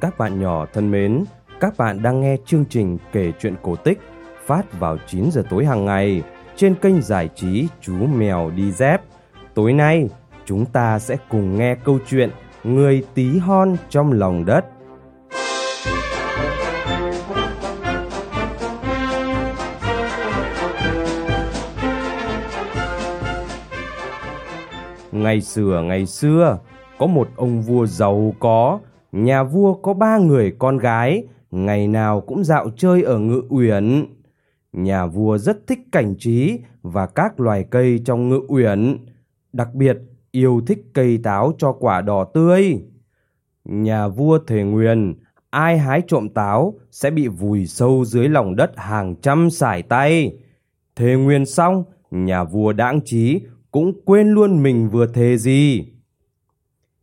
Các bạn nhỏ thân mến, các bạn đang nghe chương trình kể chuyện cổ tích phát vào 9 giờ tối hàng ngày trên kênh giải trí Chú Mèo Đi Dép. Tối nay, chúng ta sẽ cùng nghe câu chuyện Người tí hon trong lòng đất. Ngày xưa ngày xưa, có một ông vua giàu có, nhà vua có ba người con gái, ngày nào cũng dạo chơi ở ngự uyển. Nhà vua rất thích cảnh trí và các loài cây trong ngự uyển, đặc biệt yêu thích cây táo cho quả đỏ tươi. Nhà vua thề nguyền, ai hái trộm táo sẽ bị vùi sâu dưới lòng đất hàng trăm sải tay. Thề nguyền xong, nhà vua đãng trí cũng quên luôn mình vừa thề gì.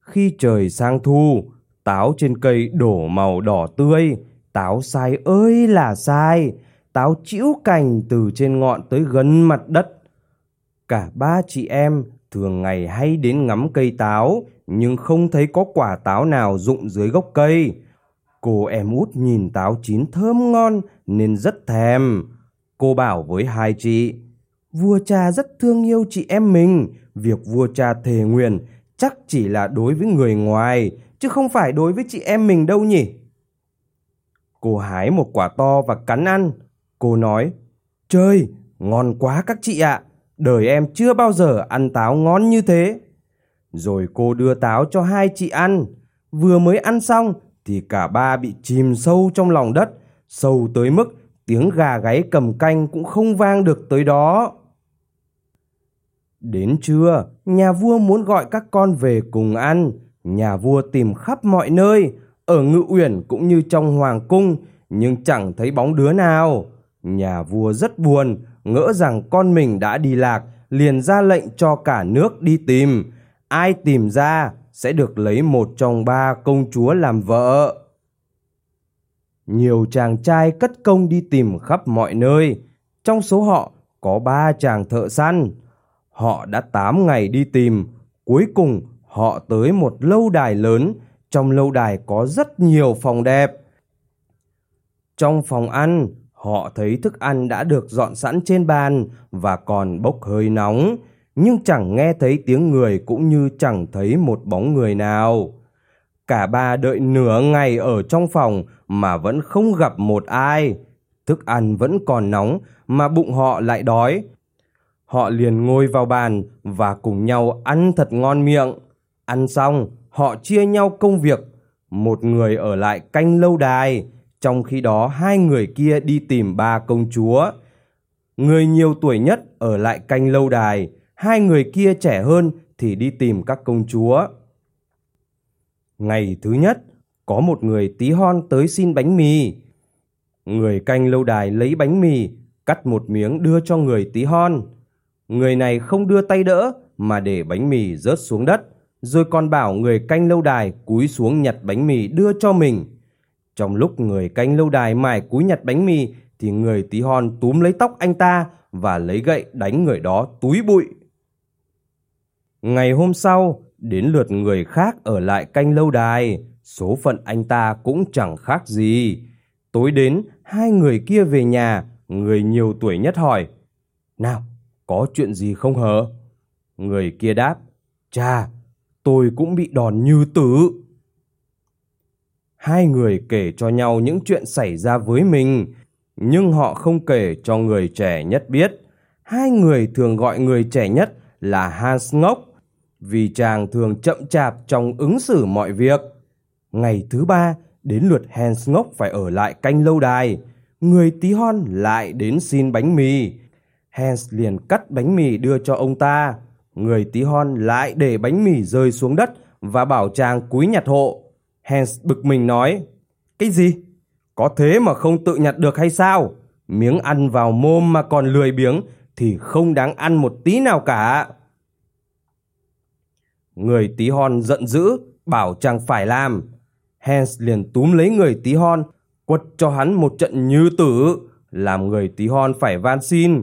Khi trời sang thu, táo trên cây đổ màu đỏ tươi, táo sai ơi là sai, táo chĩu cành từ trên ngọn tới gần mặt đất. Cả ba chị em thường ngày hay đến ngắm cây táo, nhưng không thấy có quả táo nào rụng dưới gốc cây. Cô em út nhìn táo chín thơm ngon nên rất thèm. Cô bảo với hai chị, vua cha rất thương yêu chị em mình, việc vua cha thề nguyền chắc chỉ là đối với người ngoài, chứ không phải đối với chị em mình đâu nhỉ. Cô hái một quả to và cắn ăn. Cô nói, trời, ngon quá các chị ạ, đời em chưa bao giờ ăn táo ngon như thế. Rồi cô đưa táo cho hai chị ăn. Vừa mới ăn xong thì cả ba bị chìm sâu trong lòng đất, sâu tới mức tiếng gà gáy cầm canh cũng không vang được tới đó. Đến trưa, nhà vua muốn gọi các con về cùng ăn. Nhà vua tìm khắp mọi nơi, ở ngự uyển cũng như trong hoàng cung, nhưng chẳng thấy bóng đứa nào. Nhà vua rất buồn, ngỡ rằng con mình đã đi lạc, liền ra lệnh cho cả nước đi tìm. Ai tìm ra sẽ được lấy một trong ba công chúa làm vợ. Nhiều chàng trai cất công đi tìm khắp mọi nơi. Trong số họ có ba chàng thợ săn. Họ đã tám ngày đi tìm, cuối cùng họ tới một lâu đài lớn, trong lâu đài có rất nhiều phòng đẹp. Trong phòng ăn, họ thấy thức ăn đã được dọn sẵn trên bàn và còn bốc hơi nóng, nhưng chẳng nghe thấy tiếng người cũng như chẳng thấy một bóng người nào. Cả ba đợi nửa ngày ở trong phòng mà vẫn không gặp một ai. Thức ăn vẫn còn nóng mà bụng họ lại đói. Họ liền ngồi vào bàn và cùng nhau ăn thật ngon miệng. Ăn xong, họ chia nhau công việc. Một người ở lại canh lâu đài, trong khi đó hai người kia đi tìm ba công chúa. Người nhiều tuổi nhất ở lại canh lâu đài, hai người kia trẻ hơn thì đi tìm các công chúa. Ngày thứ nhất, có một người tí hon tới xin bánh mì. Người canh lâu đài lấy bánh mì, cắt một miếng đưa cho người tí hon. Người này không đưa tay đỡ mà để bánh mì rớt xuống đất, rồi còn bảo người canh lâu đài cúi xuống nhặt bánh mì đưa cho mình. Trong lúc người canh lâu đài mải cúi nhặt bánh mì thì người tí hon túm lấy tóc anh ta và lấy gậy đánh người đó túi bụi. Ngày hôm sau, đến lượt người khác ở lại canh lâu đài, số phận anh ta cũng chẳng khác gì. Tối đến, hai người kia về nhà, người nhiều tuổi nhất hỏi, Nào, có chuyện gì không hở? Người kia đáp, Cha, tôi cũng bị đòn như tử. Hai người kể cho nhau những chuyện xảy ra với mình, nhưng họ không kể cho người trẻ nhất biết. Hai người thường gọi người trẻ nhất là Hans Ngốc, vì chàng thường chậm chạp trong ứng xử mọi việc. Ngày thứ ba, đến lượt Hans Ngốc phải ở lại canh lâu đài. Người tí hon lại đến xin bánh mì. Hans liền cắt bánh mì đưa cho ông ta. Người tí hon lại để bánh mì rơi xuống đất và bảo chàng cúi nhặt hộ. Hans bực mình nói, Cái gì? Có thế mà không tự nhặt được hay sao? Miếng ăn vào mồm mà còn lười biếng thì không đáng ăn một tí nào cả. Người tí hon giận dữ, bảo chàng phải làm. Hans liền túm lấy người tí hon, quật cho hắn một trận như tử, làm người tí hon phải van xin.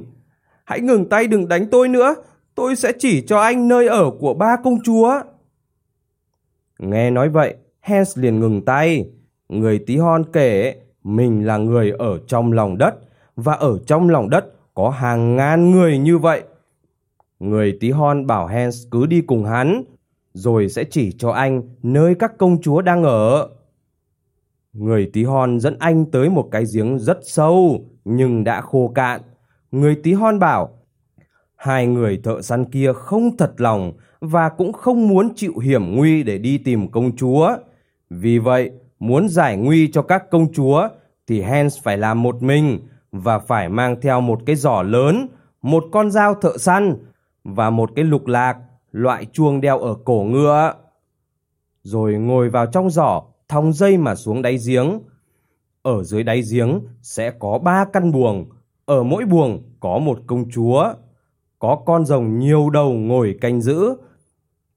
Hãy ngừng tay đừng đánh tôi nữa, tôi sẽ chỉ cho anh nơi ở của ba công chúa. Nghe nói vậy, Hans liền ngừng tay. Người tí hon kể mình là người ở trong lòng đất và ở trong lòng đất có hàng ngàn người như vậy. Người tí hon bảo Hans cứ đi cùng hắn, rồi sẽ chỉ cho anh nơi các công chúa đang ở. Người tí hon dẫn anh tới một cái giếng rất sâu nhưng đã khô cạn. Người tí hon bảo, hai người thợ săn kia không thật lòng và cũng không muốn chịu hiểm nguy để đi tìm công chúa. Vì vậy, muốn giải nguy cho các công chúa thì Hans phải làm một mình và phải mang theo một cái giỏ lớn, một con dao thợ săn và một cái lục lạc, loại chuông đeo ở cổ ngựa. Rồi ngồi vào trong giỏ, thòng dây mà xuống đáy giếng. Ở dưới đáy giếng sẽ có ba căn buồng, ở mỗi buồng có một công chúa. Có con rồng nhiều đầu ngồi canh giữ.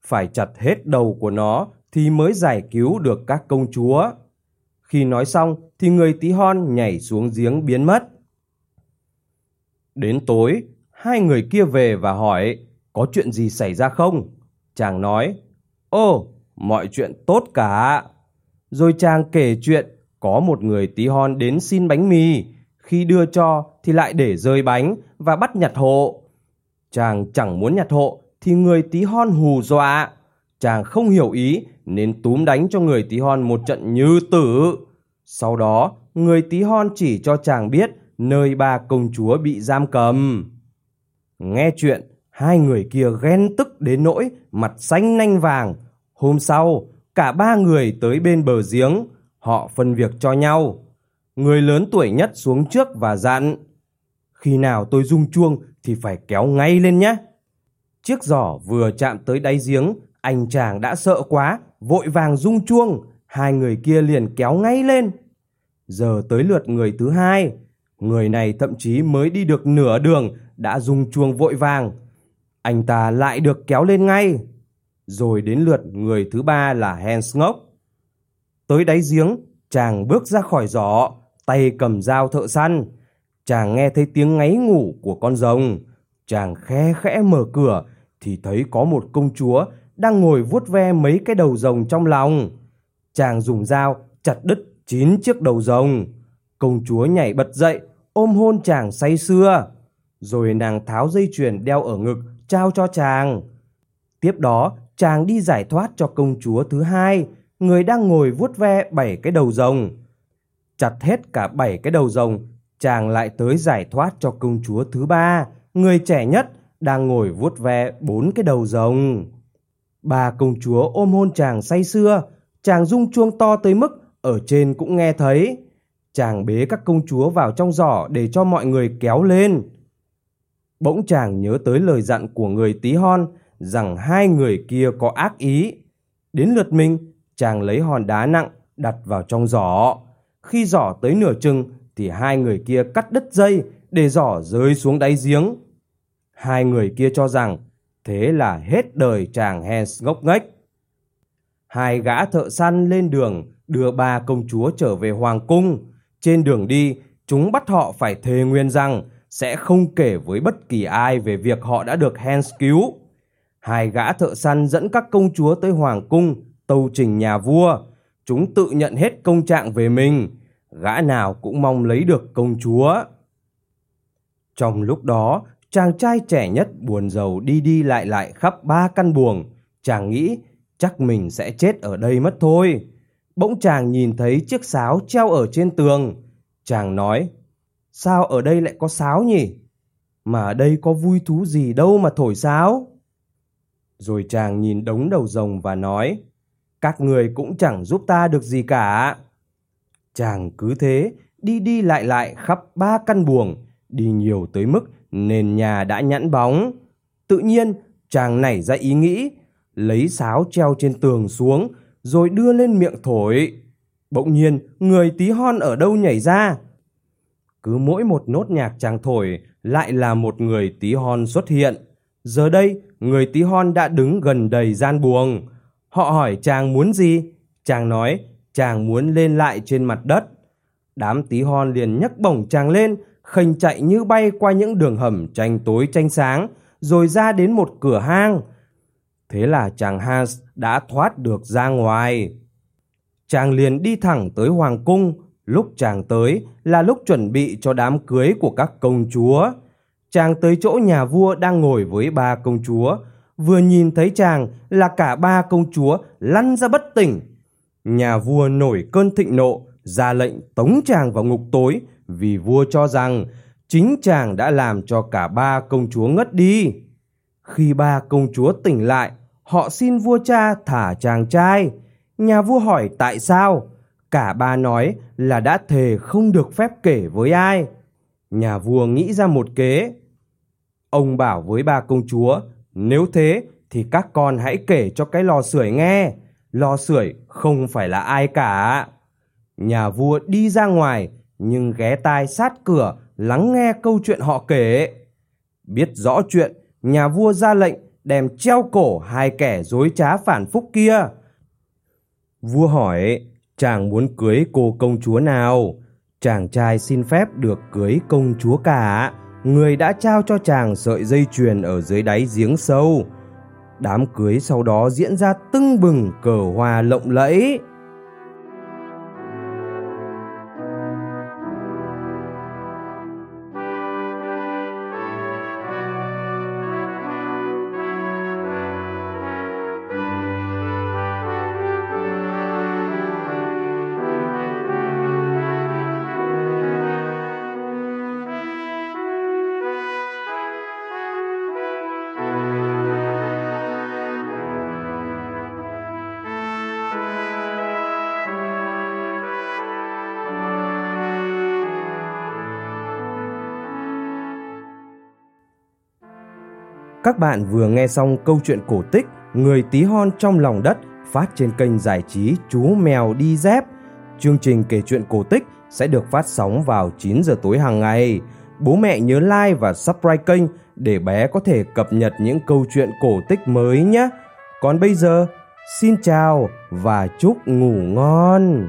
Phải chặt hết đầu của nó thì mới giải cứu được các công chúa. Khi nói xong thì người tí hon nhảy xuống giếng biến mất. Đến tối, hai người kia về và hỏi có chuyện gì xảy ra không? Chàng nói, ô, mọi chuyện tốt cả. Rồi chàng kể chuyện có một người tí hon đến xin bánh mì, khi đưa cho thì lại để rơi bánh và bắt nhặt hộ. Chàng chẳng muốn nhặt hộ thì người tí hon hù dọa. Chàng không hiểu ý nên túm đánh cho người tí hon một trận như tử. Sau đó, người tí hon chỉ cho chàng biết nơi ba công chúa bị giam cầm. Nghe chuyện, hai người kia ghen tức đến nỗi mặt xanh nanh vàng. Hôm sau, cả ba người tới bên bờ giếng, họ phân việc cho nhau. Người lớn tuổi nhất xuống trước và dặn, khi nào tôi rung chuông thì phải kéo ngay lên nhé. Chiếc giỏ vừa chạm tới đáy giếng, anh chàng đã sợ quá, vội vàng rung chuông, hai người kia liền kéo ngay lên. Giờ tới lượt người thứ hai, người này thậm chí mới đi được nửa đường đã rung chuông vội vàng. Anh ta lại được kéo lên ngay. Rồi đến lượt người thứ ba là Hans ngốc. Tới đáy giếng, chàng bước ra khỏi giỏ, tay cầm dao thợ săn. Chàng nghe thấy tiếng ngáy ngủ của con rồng. Chàng khe khẽ mở cửa thì thấy có một công chúa đang ngồi vuốt ve mấy cái đầu rồng trong lòng. Chàng dùng dao chặt đứt chín chiếc đầu rồng. Công chúa nhảy bật dậy, ôm hôn chàng say sưa. Rồi nàng tháo dây chuyền đeo ở ngực, trao cho chàng. Tiếp đó, chàng đi giải thoát cho công chúa thứ hai, người đang ngồi vuốt ve bảy cái đầu rồng. Chặt hết cả bảy cái đầu rồng, chàng lại tới giải thoát cho công chúa thứ ba, người trẻ nhất, đang ngồi vuốt ve bốn cái đầu rồng. Ba công chúa ôm hôn chàng say sưa, chàng rung chuông to tới mức ở trên cũng nghe thấy. Chàng bế các công chúa vào trong giỏ để cho mọi người kéo lên. Bỗng chàng nhớ tới lời dặn của người tí hon rằng hai người kia có ác ý. Đến lượt mình, chàng lấy hòn đá nặng đặt vào trong giỏ. Khi giỏ tới nửa chừng thì hai người kia cắt đứt dây để giỏ rơi xuống đáy giếng. Hai người kia cho rằng thế là hết đời chàng Hans ngốc nghếch. Hai gã thợ săn lên đường đưa ba công chúa trở về hoàng cung. Trên đường đi, chúng bắt họ phải thề nguyên rằng sẽ không kể với bất kỳ ai về việc họ đã được Hans cứu. Hai gã thợ săn dẫn các công chúa tới hoàng cung, tâu trình nhà vua. Chúng tự nhận hết công trạng về mình, gã nào cũng mong lấy được công chúa. Trong lúc đó, chàng trai trẻ nhất buồn rầu đi đi lại lại khắp ba căn buồng. Chàng nghĩ chắc mình sẽ chết ở đây mất thôi. Bỗng chàng nhìn thấy chiếc sáo treo ở trên tường. Chàng nói, sao ở đây lại có sáo nhỉ? Mà ở đây có vui thú gì đâu mà thổi sáo. Rồi chàng nhìn đống đầu rồng và nói, các người cũng chẳng giúp ta được gì cả. Chàng cứ thế, đi đi lại lại khắp ba căn buồng, đi nhiều tới mức nền nhà đã nhẵn bóng. Tự nhiên, chàng nảy ra ý nghĩ, lấy sáo treo trên tường xuống, rồi đưa lên miệng thổi. Bỗng nhiên, người tí hon ở đâu nhảy ra. Cứ mỗi một nốt nhạc chàng thổi lại là một người tí hon xuất hiện. Giờ đây, người tí hon đã đứng gần đầy gian buồng. Họ hỏi chàng muốn gì? Chàng nói, chàng muốn lên lại trên mặt đất. Đám tí hon liền nhấc bổng chàng lên, khênh chạy như bay qua những đường hầm tranh tối tranh sáng, rồi ra đến một cửa hang. Thế là chàng Hans đã thoát được ra ngoài. Chàng liền đi thẳng tới hoàng cung, lúc chàng tới là lúc chuẩn bị cho đám cưới của các công chúa. Chàng tới chỗ nhà vua đang ngồi với ba công chúa, vừa nhìn thấy chàng là cả ba công chúa lăn ra bất tỉnh. Nhà vua nổi cơn thịnh nộ, ra lệnh tống chàng vào ngục tối vì vua cho rằng chính chàng đã làm cho cả ba công chúa ngất đi. Khi ba công chúa tỉnh lại, họ xin vua cha thả chàng trai. Nhà vua hỏi tại sao? Cả ba nói là đã thề không được phép kể với ai. Nhà vua nghĩ ra một kế. Ông bảo với ba công chúa, nếu thế thì các con hãy kể cho cái lò sưởi nghe. Lò sưởi không phải là ai cả. Nhà vua đi ra ngoài nhưng ghé tai sát cửa lắng nghe câu chuyện họ kể. Biết rõ chuyện, nhà vua ra lệnh đem treo cổ hai kẻ dối trá phản phúc kia. Vua hỏi, chàng muốn cưới cô công chúa nào? Chàng trai xin phép được cưới công chúa cả. Người đã trao cho chàng sợi dây chuyền ở dưới đáy giếng sâu. Đám cưới sau đó diễn ra tưng bừng cờ hoa lộng lẫy. Các bạn vừa nghe xong câu chuyện cổ tích Người tí hon trong lòng đất phát trên kênh giải trí Chú Mèo Đi Dép. Chương trình kể chuyện cổ tích sẽ được phát sóng vào 9 giờ tối hàng ngày. Bố mẹ nhớ like và subscribe kênh để bé có thể cập nhật những câu chuyện cổ tích mới nhé. Còn bây giờ, xin chào và chúc ngủ ngon.